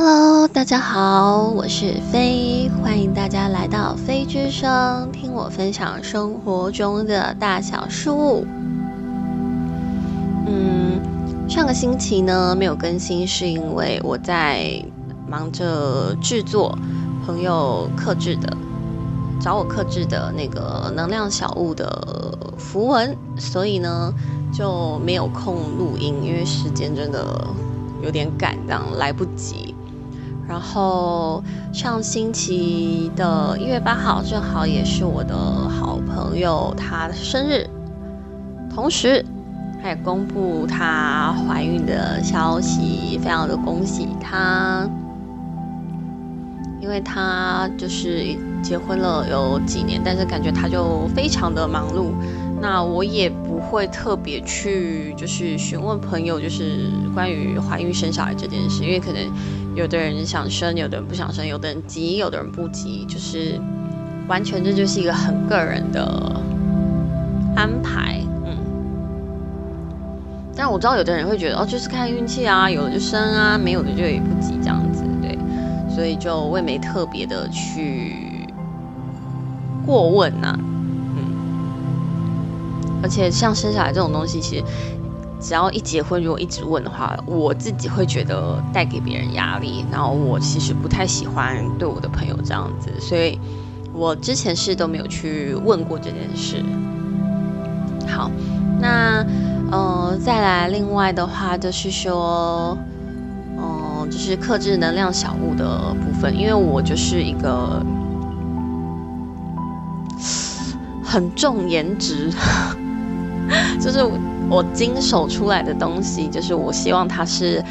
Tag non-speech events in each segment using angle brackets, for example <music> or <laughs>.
Hello，大家好，我是飞，欢迎大家来到飞之声，听我分享生活中的大小事物。嗯，上个星期呢没有更新，是因为我在忙着制作朋友克制的、找我克制的那个能量小物的符文，所以呢就没有空录音，因为时间真的有点赶，这样来不及。然后上星期的一月八号，正好也是我的好朋友她的生日，同时她也公布她怀孕的消息，非常的恭喜她，因为她就是结婚了有几年，但是感觉她就非常的忙碌。那我也不会特别去就是询问朋友，就是关于怀孕生小孩这件事，因为可能有的人想生，有的人不想生，有的人急，有的人不急，就是完全这就是一个很个人的安排，嗯。但我知道有的人会觉得哦，就是看运气啊，有的就生啊，没有的就也不急这样子，对，所以就我也没特别的去过问呐。而且像生下来这种东西，其实只要一结婚，如果一直问的话，我自己会觉得带给别人压力。然后我其实不太喜欢对我的朋友这样子，所以我之前是都没有去问过这件事。好，那呃，再来另外的话就是说，嗯，就是克制能量小物的部分，因为我就是一个很重颜值。就是我经手出来的东西，就是我希望它是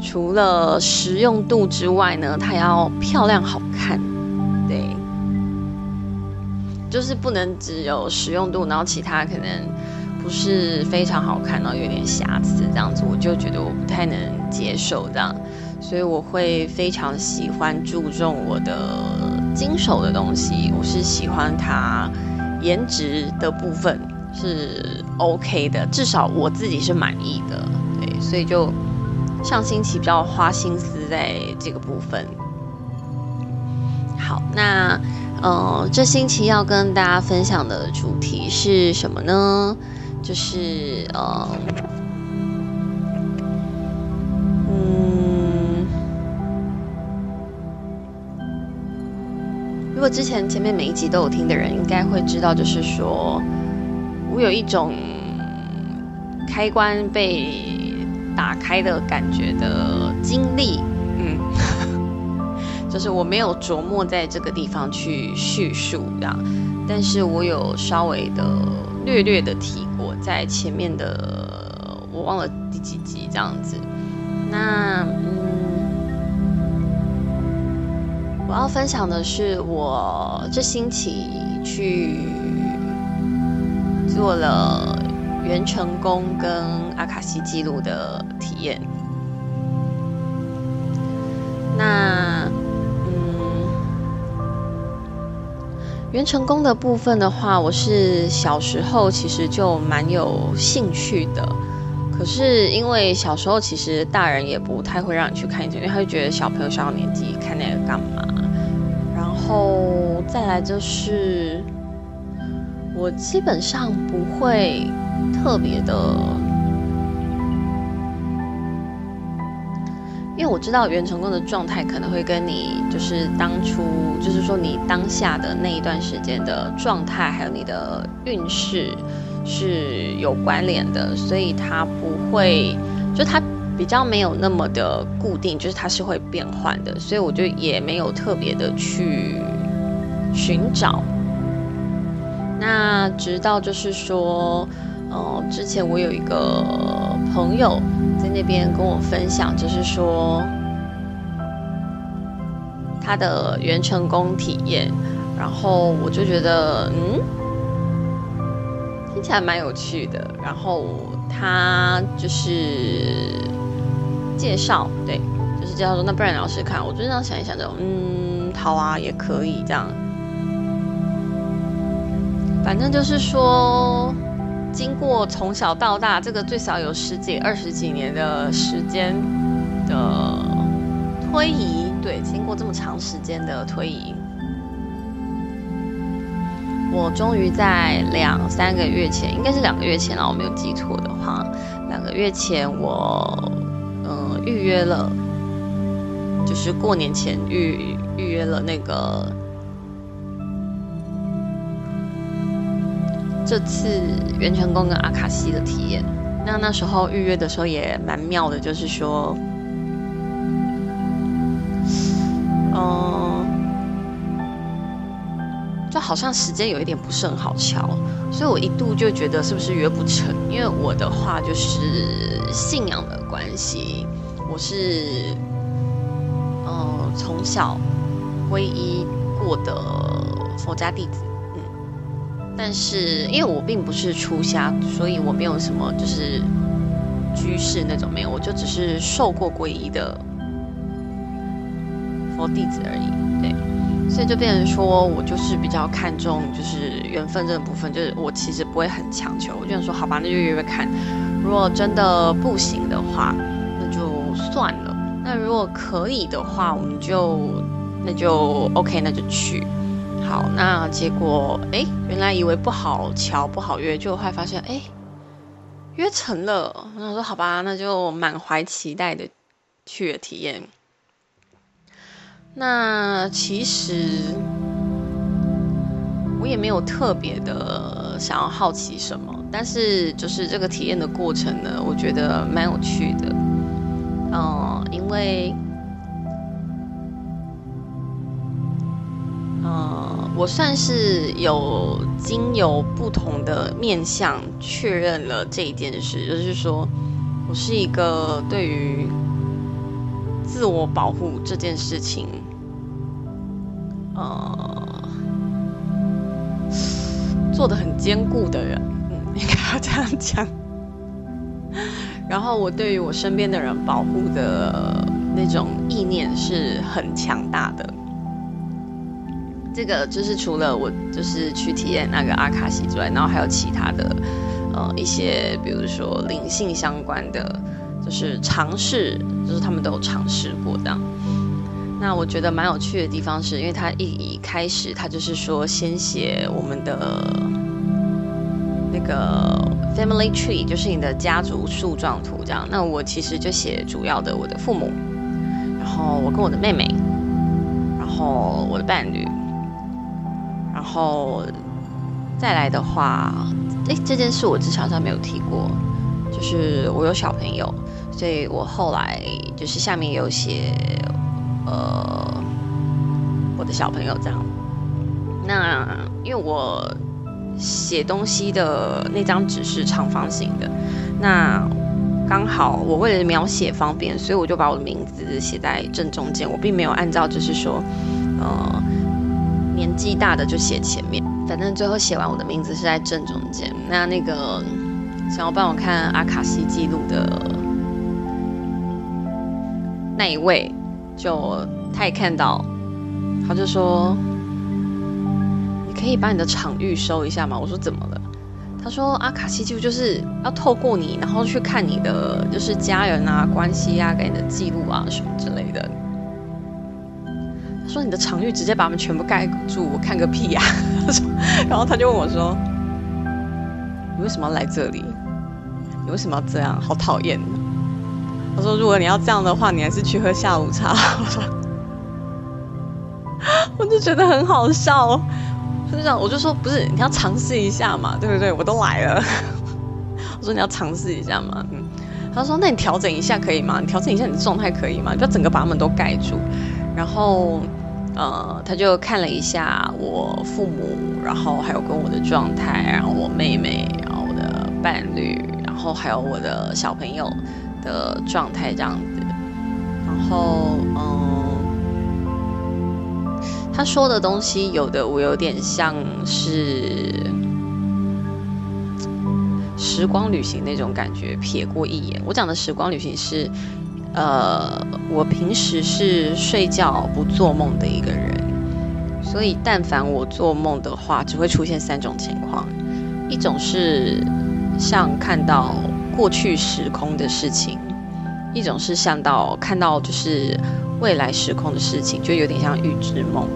除了实用度之外呢，它要漂亮好看，对，就是不能只有实用度，然后其他可能不是非常好看，然后有点瑕疵这样子，我就觉得我不太能接受这样，所以我会非常喜欢注重我的经手的东西，我是喜欢它颜值的部分。是 OK 的，至少我自己是满意的，对，所以就上星期比较花心思在这个部分。好，那呃，这星期要跟大家分享的主题是什么呢？就是呃，嗯，如果之前前面每一集都有听的人，应该会知道，就是说。我有一种开关被打开的感觉的经历，嗯，<laughs> 就是我没有琢磨在这个地方去叙述这样，但是我有稍微的略略的提过，在前面的我忘了第几集这样子。那嗯，我要分享的是我这星期去。做了元成功跟阿卡西记录的体验。那，嗯，元成功的部分的话，我是小时候其实就蛮有兴趣的。可是因为小时候其实大人也不太会让你去看因为他就觉得小朋友小小年纪看那个干嘛。然后再来就是。我基本上不会特别的，因为我知道元成功的状态可能会跟你就是当初，就是说你当下的那一段时间的状态，还有你的运势是有关联的，所以它不会，就它比较没有那么的固定，就是它是会变换的，所以我就也没有特别的去寻找。那直到就是说，呃，之前我有一个朋友在那边跟我分享，就是说他的元成功体验，然后我就觉得，嗯，听起来蛮有趣的。然后他就是介绍，对，就是介绍说，那不然老师看，我就这样想一想，就嗯，好啊，也可以这样。反正就是说，经过从小到大这个最少有十几、二十几年的时间的推移，对，经过这么长时间的推移，我终于在两三个月前，应该是两个月前了，我没有记错的话，两个月前我嗯预约了，就是过年前预预约了那个这次元成功跟阿卡西的体验。那那时候预约的时候也蛮妙的，就是说。嗯，就好像时间有一点不是很好敲，所以我一度就觉得是不是约不成？因为我的话就是信仰的关系，我是嗯从小皈依过的佛家弟子，但是因为我并不是出家，所以我没有什么就是居士那种没有，我就只是受过皈依的佛。弟子而已，对，所以就变成说我就是比较看重就是缘分这个部分，就是我其实不会很强求，我就想说好吧，那就约约看，如果真的不行的话，那就算了；那如果可以的话，我们就那就 OK，那就去。好，那结果哎，原来以为不好瞧不好约，就会发现哎，约成了。我想说好吧，那就满怀期待的去了体验。那其实我也没有特别的想要好奇什么，但是就是这个体验的过程呢，我觉得蛮有趣的。嗯，因为，嗯，我算是有经由不同的面相确认了这一件事，就是说我是一个对于。自我保护这件事情，呃，做的很坚固的人，嗯，<laughs> 应该要这样讲。然后我对于我身边的人保护的那种意念是很强大的。这个就是除了我就是去体验那个阿卡西之外，然后还有其他的呃一些，比如说灵性相关的。就是尝试，就是他们都有尝试过这样。那我觉得蛮有趣的地方是，因为他一一开始他就是说先写我们的那个 family tree，就是你的家族树状图这样。那我其实就写主要的我的父母，然后我跟我的妹妹，然后我的伴侣，然后再来的话，哎，这件事我职场上没有提过，就是我有小朋友。所以我后来就是下面有写，呃，我的小朋友这样。那因为我写东西的那张纸是长方形的，那刚好我为了描写方便，所以我就把我的名字写在正中间。我并没有按照就是说，呃，年纪大的就写前面。反正最后写完我的名字是在正中间。那那个想要帮我看阿卡西记录的。那一位，就他也看到，他就说：“你可以把你的场域收一下吗？”我说：“怎么了？”他说：“阿卡西记录就是要透过你，然后去看你的就是家人啊、关系啊、给你的记录啊什么之类的。”说：“你的场域直接把他们全部盖住，我看个屁呀！”他说，然后他就问我说：“你为什么要来这里？你为什么要这样？好讨厌！”他说：“如果你要这样的话，你还是去喝下午茶。”我说：“我就觉得很好笑。”他就这样，我就说：“不是，你要尝试一下嘛，对不对？我都来了。<laughs> ”我说：“你要尝试一下嘛。”嗯，他说：“那你调整一下可以吗？你调整一下你的状态可以吗？不要整个把他们都盖住。”然后，呃，他就看了一下我父母，然后还有跟我的状态，然后我妹妹，然后我的伴侣，然后还有我的小朋友。的状态这样子，然后嗯，他说的东西有的我有点像是时光旅行那种感觉，瞥过一眼。我讲的时光旅行是，呃，我平时是睡觉不做梦的一个人，所以但凡我做梦的话，只会出现三种情况，一种是像看到。过去时空的事情，一种是像到看到就是未来时空的事情，就有点像预知梦。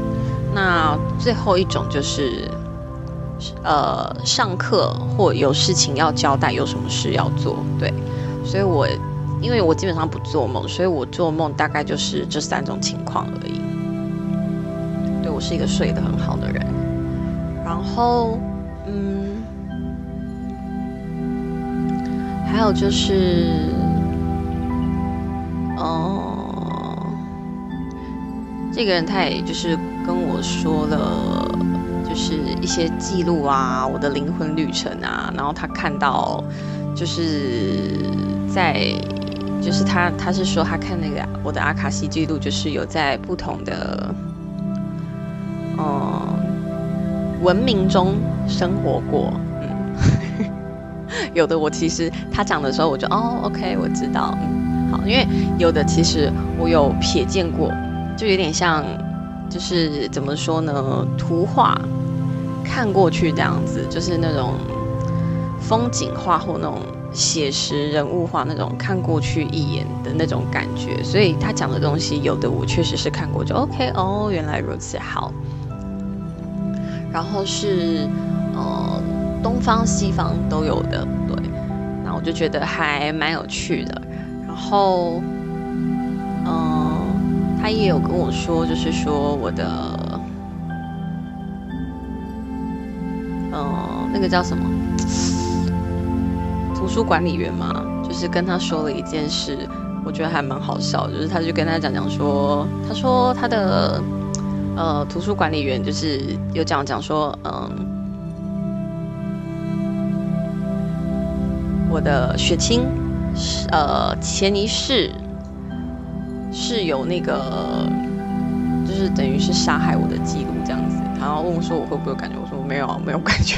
那最后一种就是，呃，上课或有事情要交代，有什么事要做，对。所以我因为我基本上不做梦，所以我做梦大概就是这三种情况而已。对我是一个睡得很好的人。然后，嗯，还有就是。哦，这个人他也就是跟我说了，就是一些记录啊，我的灵魂旅程啊，然后他看到，就是在，就是他他是说他看那个我的阿卡西记录，就是有在不同的，嗯，文明中生活过，嗯，<laughs> 有的我其实他讲的时候，我就哦，OK，我知道，嗯。好因为有的其实我有瞥见过，就有点像，就是怎么说呢？图画看过去这样子，就是那种风景画或那种写实人物画那种看过去一眼的那种感觉。所以他讲的东西，有的我确实是看过，就 OK 哦，原来如此，好。然后是呃东方西方都有的，对，那我就觉得还蛮有趣的。然后，嗯，他也有跟我说，就是说我的，嗯，那个叫什么，图书管理员嘛，就是跟他说了一件事，我觉得还蛮好笑，就是他就跟他讲讲说，他说他的，呃，图书管理员就是有讲讲说，嗯，我的血清。是呃，前一世是有那个，就是等于是杀害我的记录这样子。然后问我说我会不会有感觉？我说我没有，没有感觉。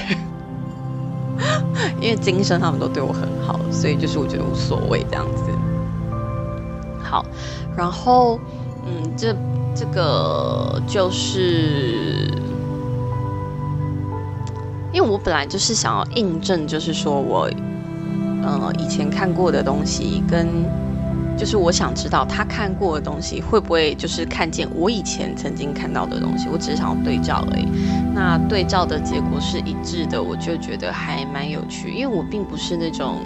因为今生他们都对我很好，所以就是我觉得无所谓这样子。好，然后嗯，这这个就是，因为我本来就是想要印证，就是说我。呃，以前看过的东西，跟就是我想知道他看过的东西会不会就是看见我以前曾经看到的东西，我只是想要对照而已。那对照的结果是一致的，我就觉得还蛮有趣。因为我并不是那种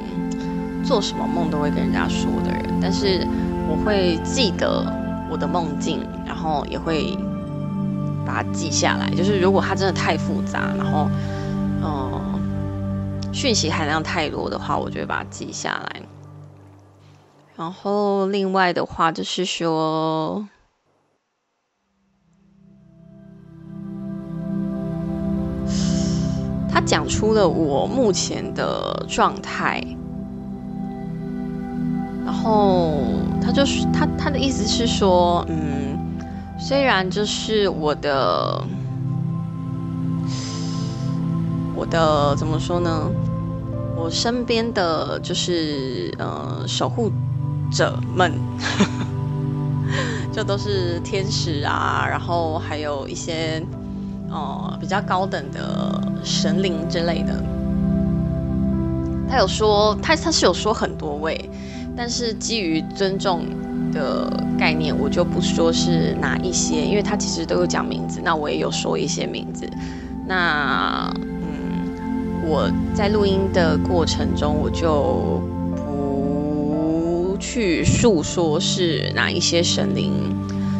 做什么梦都会跟人家说的人，但是我会记得我的梦境，然后也会把它记下来。就是如果它真的太复杂，然后嗯。讯息含量太多的话，我就会把它记下来。然后另外的话就是说，他讲出了我目前的状态，然后他就是他他的意思是说，嗯，虽然就是我的。我的怎么说呢？我身边的就是呃守护者们，<laughs> 就都是天使啊，然后还有一些呃比较高等的神灵之类的。他有说，他他是有说很多位，但是基于尊重的概念，我就不说是哪一些，因为他其实都有讲名字，那我也有说一些名字，那嗯。我在录音的过程中，我就不去诉说是哪一些神灵，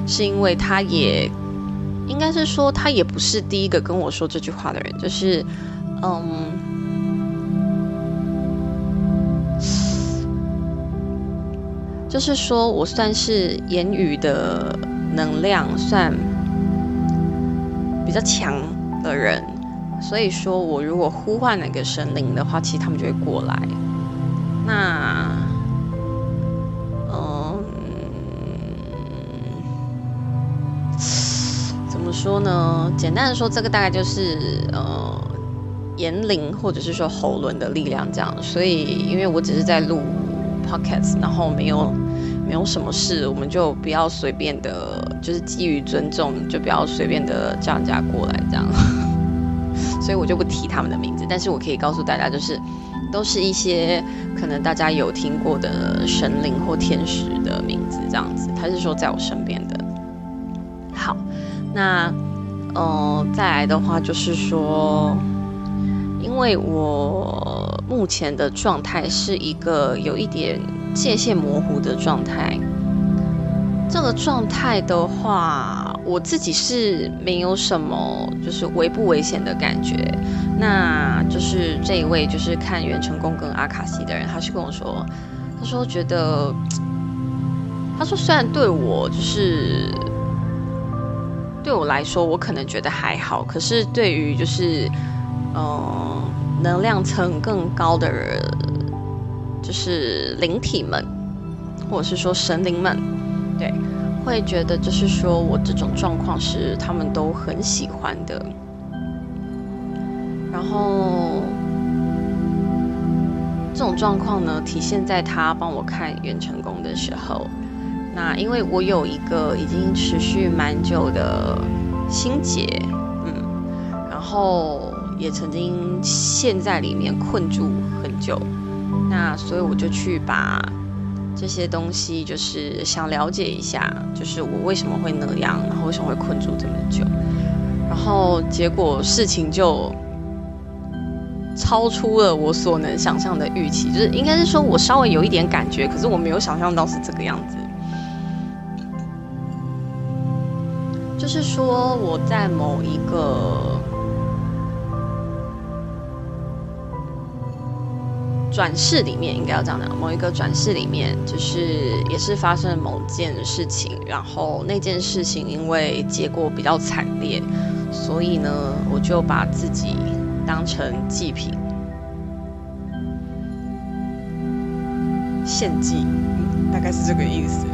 是因为他也应该是说他也不是第一个跟我说这句话的人，就是嗯，就是说我算是言语的能量算比较强的人。所以说，我如果呼唤那个神灵的话，其实他们就会过来。那，说呢？简单的说，这个大概就是呃，言灵或者是说喉轮的力量这样。所以，因为我只是在录 podcast，然后没有没有什么事，我们就不要随便的，就是基于尊重，就不要随便的叫人家过来这样。<laughs> 所以我就不提他们的名字。但是我可以告诉大家，就是都是一些可能大家有听过的神灵或天使的名字，这样子。他是说在我身边的。那呃，再来的话就是说，因为我目前的状态是一个有一点界限模糊的状态。这个状态的话，我自己是没有什么就是危不危险的感觉。那就是这一位就是看元成功跟阿卡西的人，他是跟我说，他说觉得，他说虽然对我就是对我来说，我可能觉得还好，可是对于就是嗯能量层更高的人，就是灵体们，或者是说神灵们。对，会觉得就是说我这种状况是他们都很喜欢的。然后这种状况呢，体现在他帮我看元成功的时候。那因为我有一个已经持续蛮久的心结，嗯，然后也曾经陷在里面困住很久，那所以我就去把。这些东西就是想了解一下，就是我为什么会那样，然后为什么会困住这么久，然后结果事情就超出了我所能想象的预期，就是应该是说我稍微有一点感觉，可是我没有想象到是这个样子。就是说我在某一个。转世里面应该要这样讲，某一个转世里面，就是也是发生了某件事情，然后那件事情因为结果比较惨烈，所以呢，我就把自己当成祭品献祭，大概是这个意思。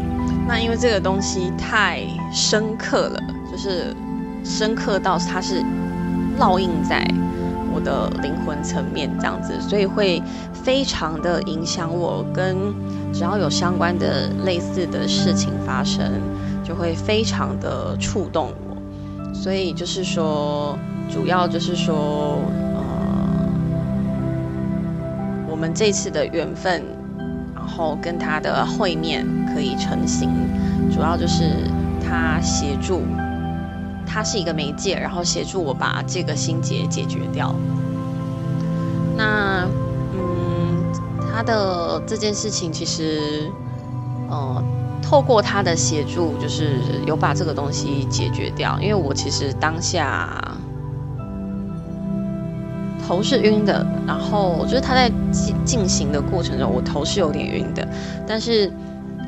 那因为这个东西太深刻了，就是深刻到它是烙印在。我的灵魂层面这样子，所以会非常的影响我。跟只要有相关的类似的事情发生，就会非常的触动我。所以就是说，主要就是说，呃，我们这次的缘分，然后跟他的会面可以成型，主要就是他协助。它是一个媒介，然后协助我把这个心结解决掉。那，嗯，他的这件事情其实，呃，透过他的协助，就是有把这个东西解决掉。因为我其实当下头是晕的，然后就是他在进进行的过程中，我头是有点晕的。但是，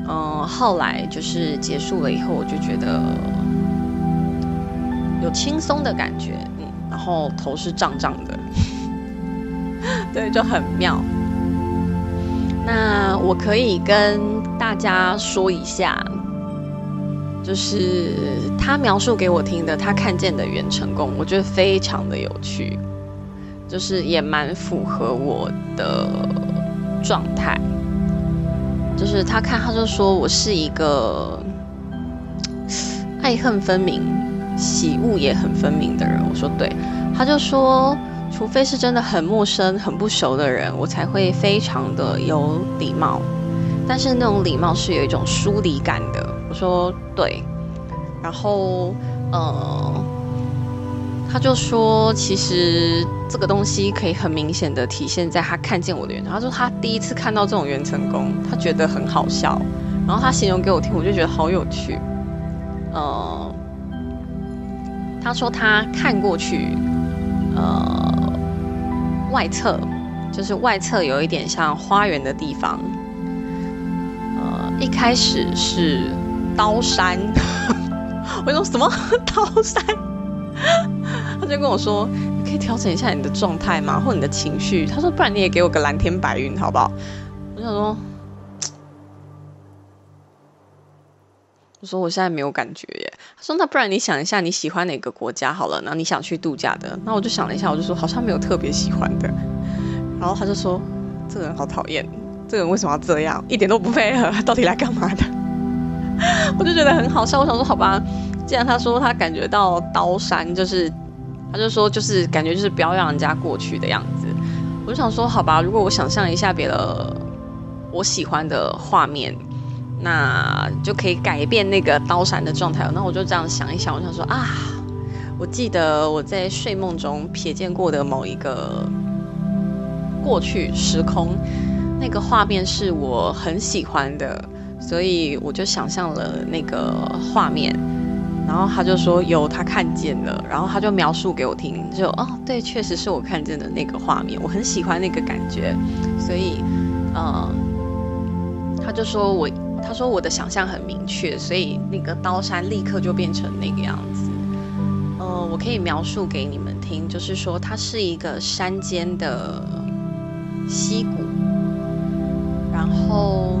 嗯，后来就是结束了以后，我就觉得。有轻松的感觉，嗯，然后头是胀胀的，<laughs> 对，就很妙。那我可以跟大家说一下，就是他描述给我听的，他看见的元成功，我觉得非常的有趣，就是也蛮符合我的状态。就是他看，他就说我是一个爱恨分明。喜恶也很分明的人，我说对，他就说，除非是真的很陌生、很不熟的人，我才会非常的有礼貌，但是那种礼貌是有一种疏离感的。我说对，然后呃，他就说，其实这个东西可以很明显的体现在他看见我的缘，他说他第一次看到这种缘成功，他觉得很好笑，然后他形容给我听，我就觉得好有趣，呃。他说他看过去，呃，外侧就是外侧有一点像花园的地方，呃，一开始是刀山，<laughs> 我说什么 <laughs> 刀山？他就跟我说，可以调整一下你的状态吗，或你的情绪？他说，不然你也给我个蓝天白云好不好？我想说。我说我现在没有感觉耶。他说那不然你想一下你喜欢哪个国家好了，然后你想去度假的。那我就想了一下，我就说好像没有特别喜欢的。然后他就说这个人好讨厌，这个人为什么要这样，一点都不配合，到底来干嘛的？<laughs> 我就觉得很好笑。我想说好吧，既然他说他感觉到刀山就是他就说就是感觉就是不要让人家过去的样子。我就想说，好吧，如果我想象一下别的我喜欢的画面，那就可以改变那个刀闪的状态。那我就这样想一想，我想说啊，我记得我在睡梦中瞥见过的某一个过去时空，那个画面是我很喜欢的，所以我就想象了那个画面。然后他就说有他看见了，然后他就描述给我听，就哦对，确实是我看见的那个画面，我很喜欢那个感觉，所以，嗯，他就说我，他说我的想象很明确，所以那个刀山立刻就变成那个样子，呃，我可以描述给你们听，就是说它是一个山间的溪谷，然后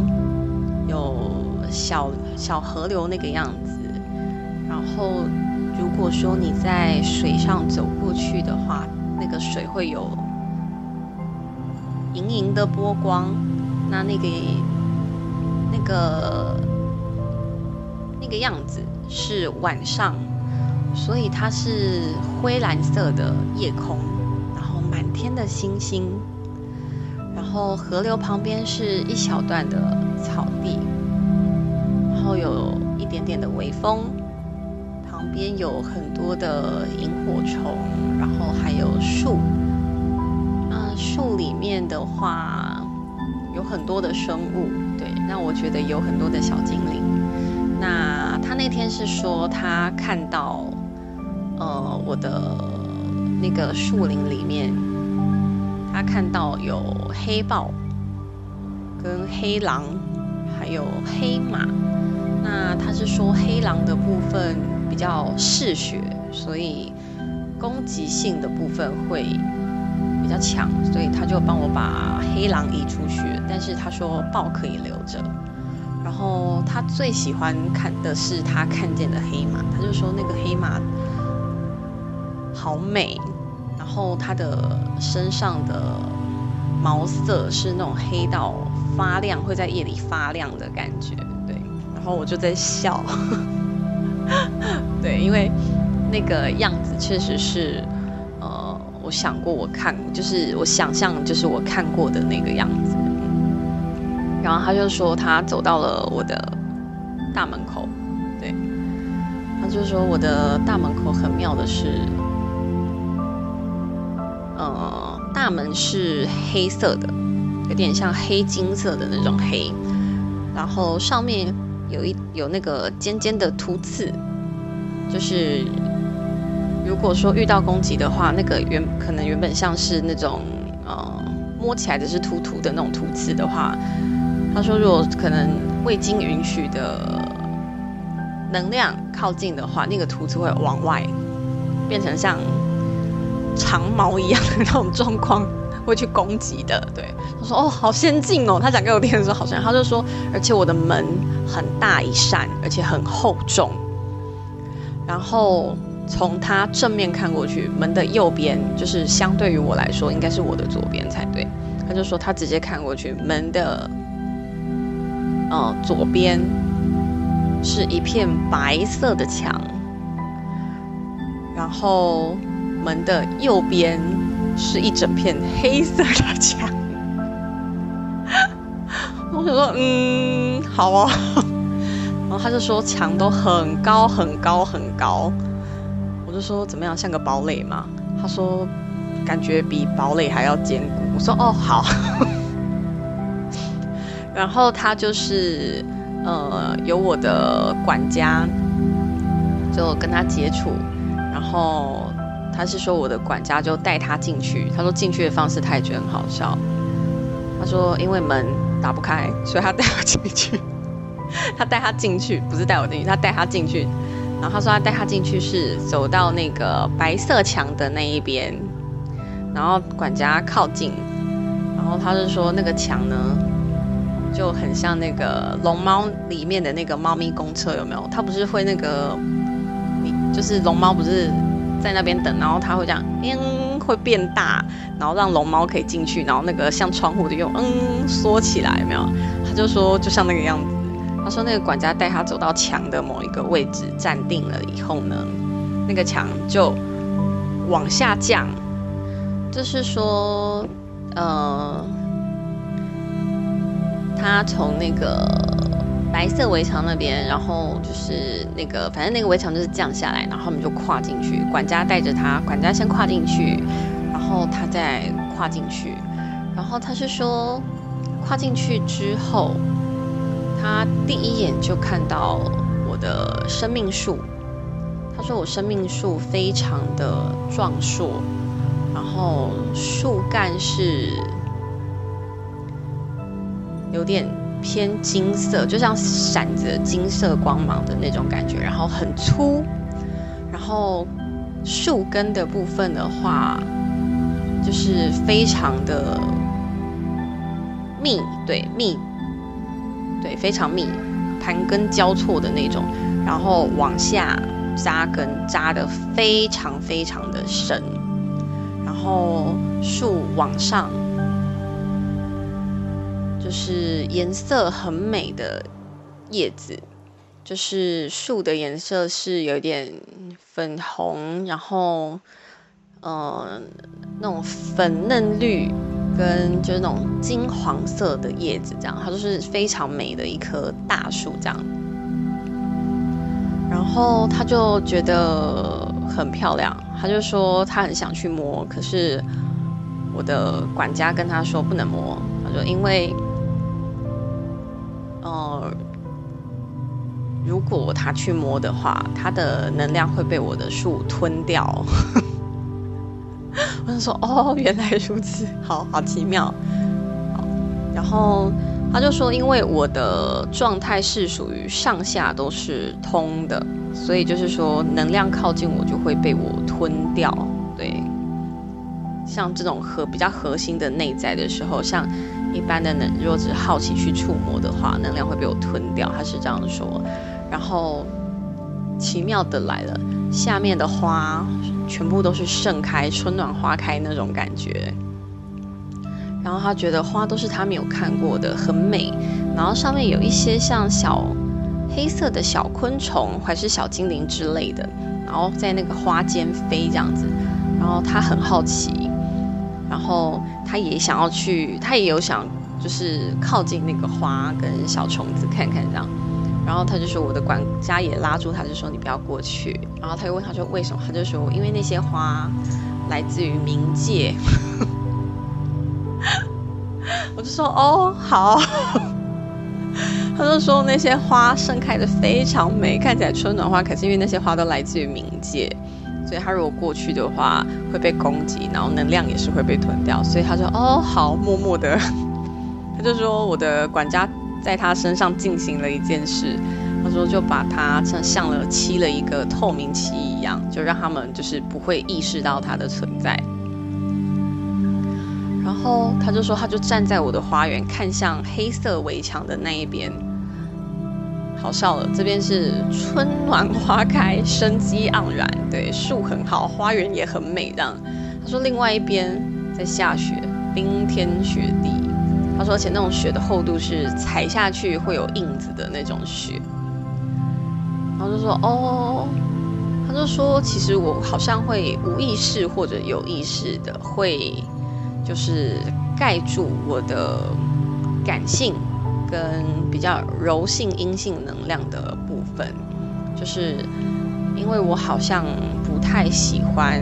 有小小河流那个样子。然后，如果说你在水上走过去的话，那个水会有盈盈的波光，那那个个那个样子是晚上，所以它是灰蓝色的夜空，然后满天的星星，然后河流旁边是一小段的草地，然后有一点点的微风。旁边有很多的萤火虫，然后还有树。啊，树里面的话有很多的生物，那我觉得有很多的小精灵。那他那天是说他看到，呃，我的那个树林里面，他看到有黑豹、跟黑狼，还有黑马。那他是说黑狼的部分。比较嗜血，所以攻击性的部分会比较强，所以他就帮我把黑狼移出去。但是他说豹可以留着。然后他最喜欢看的是他看见的黑马，他就说那个黑马好美，然后它的身上的毛色是那种黑到发亮，会在夜里发亮的感觉。对，然后我就在笑。<laughs> 对，因为那个样子确实是，呃，我想过我看，就是我想象，就是我看过的那个样子。然后他就说他走到了我的大门口，对，他就说我的大门口很妙的是，呃，大门是黑色的，有点像黑金色的那种黑，然后上面。有一有那个尖尖的突刺，就是如果说遇到攻击的话，那个原可能原本像是那种呃摸起来的是突突的那种突刺的话，他说如果可能未经允许的能量靠近的话，那个图纸会往外变成像长矛一样的那种状况。会去攻击的，对他说：“哦，好先进哦。”他讲给我听的时候，好像他就说：“而且我的门很大一扇，而且很厚重。然后从他正面看过去，门的右边就是相对于我来说，应该是我的左边才对。他就说他直接看过去，门的呃左边是一片白色的墙，然后门的右边。”是一整片黑色的墙，<laughs> 我想说，嗯，好哦。然后他就说墙都很高很高很高，我就说怎么样，像个堡垒吗？他说感觉比堡垒还要坚固。我说哦好。然后他就是呃有我的管家，就跟他接触，然后。他是说我的管家就带他进去，他说进去的方式他也觉得很好笑。他说因为门打不开，所以他带我进去。他带他进去不是带我进去，他带他进去。然后他说他带他进去是走到那个白色墙的那一边，然后管家靠近，然后他是说那个墙呢就很像那个龙猫里面的那个猫咪公车有没有？它不是会那个你就是龙猫不是？在那边等，然后它会这样，嗯，会变大，然后让龙猫可以进去，然后那个像窗户的用，嗯，缩起来，有没有？他就说就像那个样子。他说那个管家带他走到墙的某一个位置站定了以后呢，那个墙就往下降，就是说，呃，他从那个白色围墙那边，然后就是那个，反正那个围墙就是降下来，然后他们就跨进去，管家带着他，管家先跨进去，然后他再跨进去，然后他是说，跨进去之后，他第一眼就看到我的生命树。他说：“我生命树非常的壮硕，然后树干是有点偏金色，就像闪着金色光芒的那种感觉，然后很粗。然后树根的部分的话，就是非常的密，对密，对非常密，盘根交错的那种，然后往下。”扎根扎的非常非常的深，然后树往上，就是颜色很美的叶子，就是树的颜色是有点粉红，然后嗯那种粉嫩绿跟就是那种金黄色的叶子，这样它就是非常美的一棵大树，这样。然后他就觉得很漂亮，他就说他很想去摸，可是我的管家跟他说不能摸，他说因为，如果他去摸的话，他的能量会被我的树吞掉。<laughs> 我就说哦，原来如此，好好奇妙，然后。他就说，因为我的状态是属于上下都是通的，所以就是说能量靠近我就会被我吞掉。对，像这种核比较核心的内在的时候，像一般的能，如果只好奇去触摸的话，能量会被我吞掉。他是这样说。然后奇妙的来了，下面的花全部都是盛开，春暖花开那种感觉。然后他觉得花都是他没有看过的，很美。然后上面有一些像小黑色的小昆虫，还是小精灵之类的，然后在那个花间飞这样子。然后他很好奇，然后他也想要去，他也有想就是靠近那个花跟小虫子看看这样。然后他就说，我的管家也拉住他，就说你不要过去。然后他又问他说为什么？他就说因为那些花来自于冥界。<laughs> 我就说哦好，他就说那些花盛开的非常美，看起来春暖花开，是因为那些花都来自于冥界，所以他如果过去的话会被攻击，然后能量也是会被吞掉，所以他说哦好，默默的，<laughs> 他就说我的管家在他身上进行了一件事，他说就把他像像了漆了一个透明漆一样，就让他们就是不会意识到它的存在。然后他就说，他就站在我的花园，看向黑色围墙的那一边。好笑了，这边是春暖花开，生机盎然，对，树很好，花园也很美。这样，他说另外一边在下雪，冰天雪地。他说，而且那种雪的厚度是踩下去会有印子的那种雪。然后就说，哦，他就说，其实我好像会无意识或者有意识的会。就是盖住我的感性跟比较柔性阴性能量的部分，就是因为我好像不太喜欢，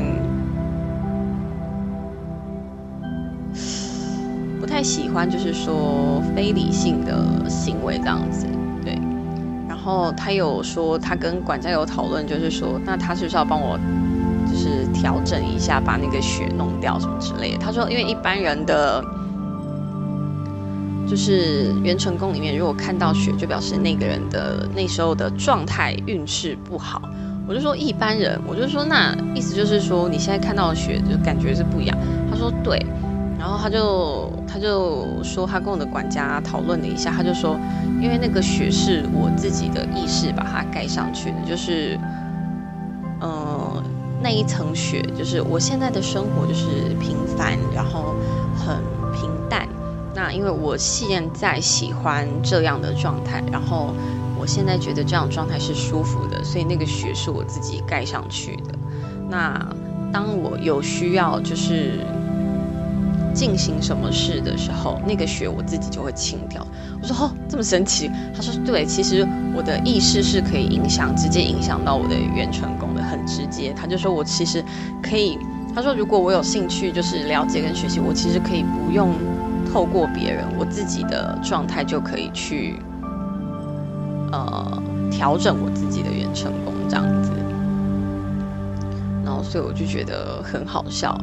不太喜欢，就是说非理性的行为这样子，对。然后他有说，他跟管家有讨论，就是说，那他是不是要帮我？就是调整一下，把那个血弄掉什么之类的。他说，因为一般人的，就是元成功里面，如果看到雪，就表示那个人的那时候的状态运势不好。我就说一般人，我就说那意思就是说你现在看到的血就感觉是不一样。他说对，然后他就他就说他跟我的管家讨论了一下，他就说，因为那个雪是我自己的意识把它盖上去的，就是嗯。那一层雪，就是我现在的生活就是平凡，然后很平淡。那因为我现在喜欢这样的状态，然后我现在觉得这样状态是舒服的，所以那个雪是我自己盖上去的。那。当我有需要就是进行什么事的时候，那个血我自己就会清掉。我说哦，这么神奇？他说对，其实我的意识是可以影响，直接影响到我的元成功的，很直接。他就说我其实可以，他说如果我有兴趣就是了解跟学习，我其实可以不用透过别人，我自己的状态就可以去呃调整我自己的元成功这样子。然后所以我就觉得很好笑，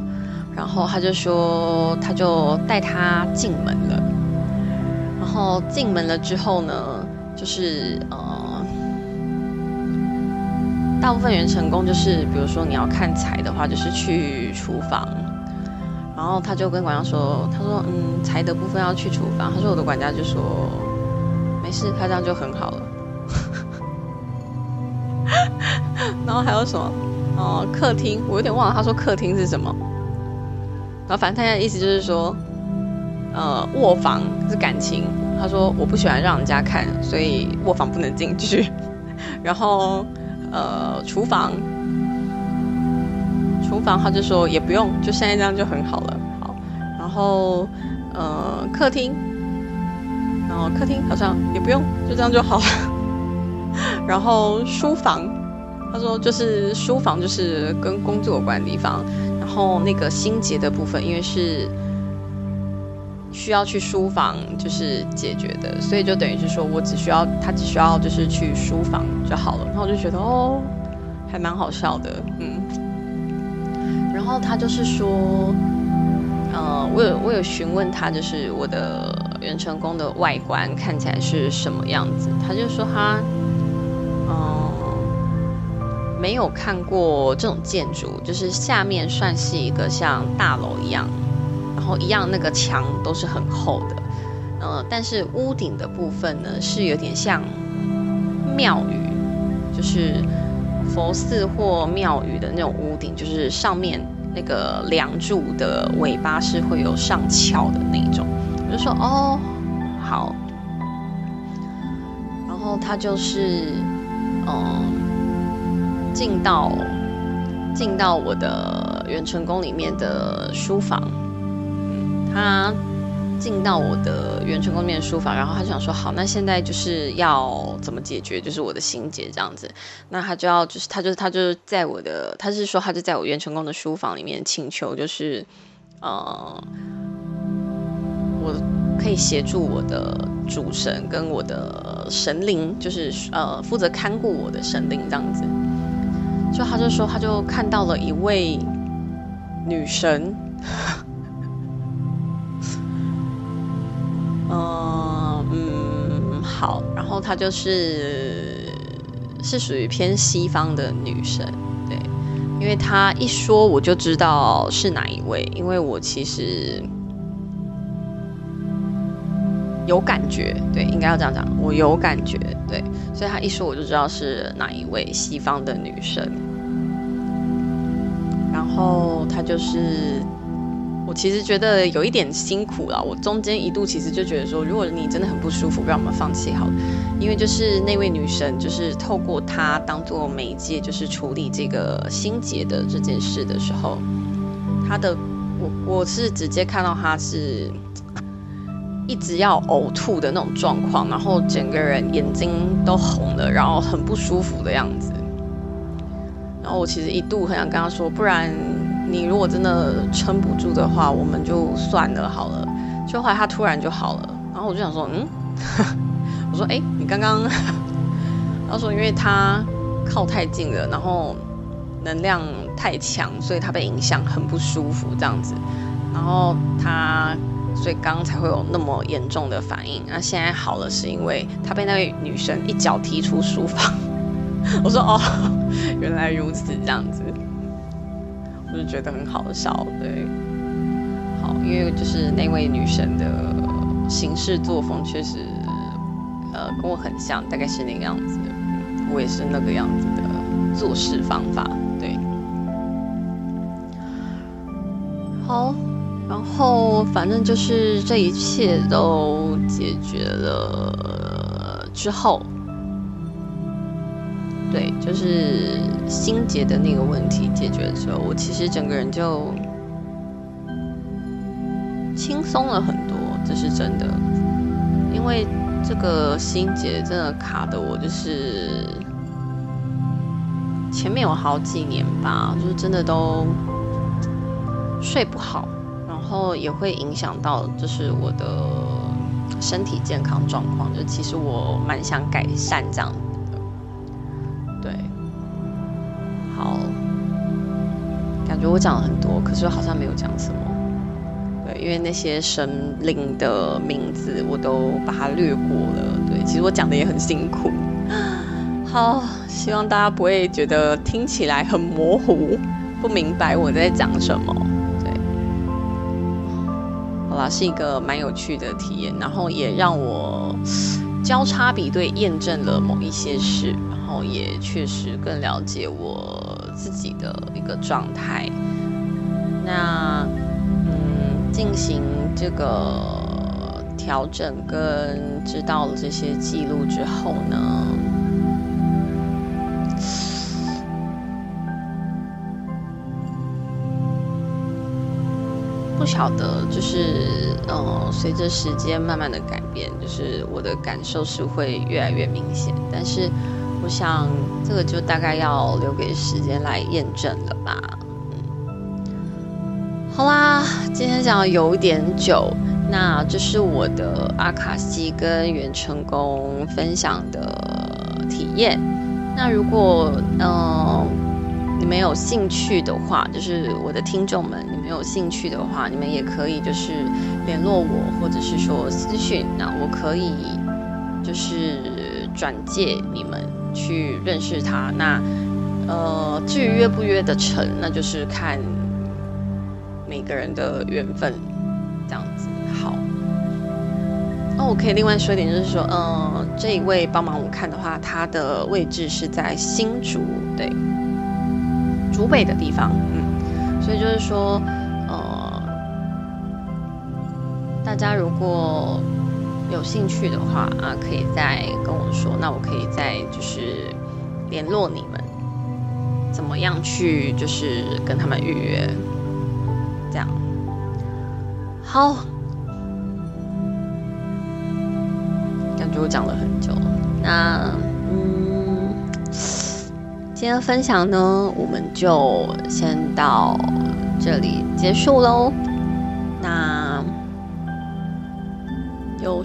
然后他就说他就带他进门了。然后进门了之后呢，就是呃，大部分人成功就是，比如说你要看财的话，就是去厨房。然后他就跟管家说，他说嗯，财的部分要去厨房。他说我的管家就说没事，他这样就很好了。<laughs> 然后还有什么？哦，客厅，我有点忘了他说客厅是什么。然后反正他的意思就是说。呃，卧房是感情。他说我不喜欢让人家看，所以卧房不能进去。<laughs> 然后，呃，厨房，厨房他就说也不用，就现在这样就很好了。然后，呃，客厅，然后客厅好像也不用，就这样就好了。<laughs> 然后书房，他说就是书房就是跟工作有关的地方。然后那个心结的部分，因为是。需要去书房就是解决的，所以就等于是说我只需要他只需要就是去书房就好了。然后我就觉得哦，还蛮好笑的，嗯。然后他就是说，呃，我有我有询问他，就是我的元成功的外观看起来是什么样子。他就说他，嗯，没有看过这种建筑，就是下面算是一个像大楼一样。然后一样，那个墙都是很厚的，呃，但是屋顶的部分呢，是有点像庙宇，就是佛寺或庙宇的那种屋顶，就是上面那个梁柱的尾巴是会有上翘的那种。我就说哦，好。然后他就是，嗯，进到进到我的元成宫里面的书房。他进到我的元成功面书房，然后他就想说：“好，那现在就是要怎么解决？就是我的心结这样子。那他就要，就是他就是他就是在我的，他是说他就在我元成功的书房里面请求，就是呃，我可以协助我的主神跟我的神灵，就是呃负责看顾我的神灵这样子。就他就说，他就看到了一位女神。”嗯嗯好，然后她就是是属于偏西方的女生，对，因为她一说我就知道是哪一位，因为我其实有感觉，对，应该要这样讲，我有感觉，对，所以她一说我就知道是哪一位西方的女生，然后她就是。我其实觉得有一点辛苦了。我中间一度其实就觉得说，如果你真的很不舒服，让我们放弃好了。因为就是那位女神，就是透过她当做媒介，就是处理这个心结的这件事的时候，她的我我是直接看到她是一直要呕吐的那种状况，然后整个人眼睛都红了，然后很不舒服的样子。然后我其实一度很想跟她说，不然。你如果真的撑不住的话，我们就算了好了。就后来他突然就好了，然后我就想说，嗯，<laughs> 我说，哎，你刚刚，他说，因为他靠太近了，然后能量太强，所以他被影响，很不舒服这样子。然后他，所以刚刚才会有那么严重的反应。那现在好了，是因为他被那位女生一脚踢出书房。<laughs> 我说，哦，<laughs> 原来如此，这样子。就是觉得很好笑，对，好，因为就是那位女神的行事作风确实，呃，跟我很像，大概是那个样子，我也是那个样子的做事方法，对。好，然后反正就是这一切都解决了之后。对，就是心结的那个问题解决的时候，我其实整个人就轻松了很多，这是真的。因为这个心结真的卡的我，就是前面有好几年吧，就是真的都睡不好，然后也会影响到就是我的身体健康状况。就其实我蛮想改善这样。感觉我讲了很多，可是好像没有讲什么。对，因为那些神灵的名字我都把它略过了。对，其实我讲的也很辛苦。<laughs> 好，希望大家不会觉得听起来很模糊，不明白我在讲什么。对，好啦，是一个蛮有趣的体验，然后也让我交叉比对，验证了某一些事，然也确实更了解我。自己的一个状态，那嗯，进行这个调整跟知道了这些记录之后呢，不晓得就是嗯，随着时间慢慢的改变，就是我的感受是会越来越明显，但是。我想这个就大概要留给时间来验证了吧。好啦，今天讲有点久，那这是我的阿卡西跟袁成功分享的体验。那如果嗯你们有兴趣的话，就是我的听众们，你们有兴趣的话，你们也可以就是联络我，或者是说私讯，那我可以就是转介你们。去认识他，那呃，至于约不约得成，那就是看每个人的缘分，这样子。好，那我可以另外说一点，就是说，嗯，这一位帮忙我看的话，他的位置是在新竹，对，竹北的地方，嗯，所以就是说，呃，大家如果。有兴趣的话啊，可以再跟我说，那我可以再就是联络你们，怎么样去就是跟他们预约，这样好。感觉我讲了很久，那嗯，今天分享呢，我们就先到这里结束喽。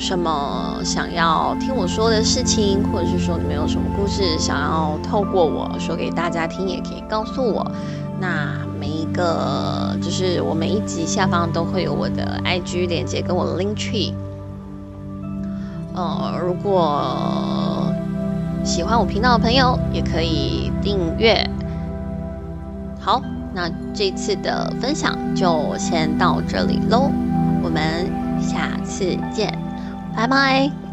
什么想要听我说的事情，或者是说你们有什么故事想要透过我说给大家听，也可以告诉我。那每一个就是我每一集下方都会有我的 IG 链接跟我的 Link Tree。呃，如果喜欢我频道的朋友，也可以订阅。好，那这次的分享就先到这里喽，我们下次见。拜拜。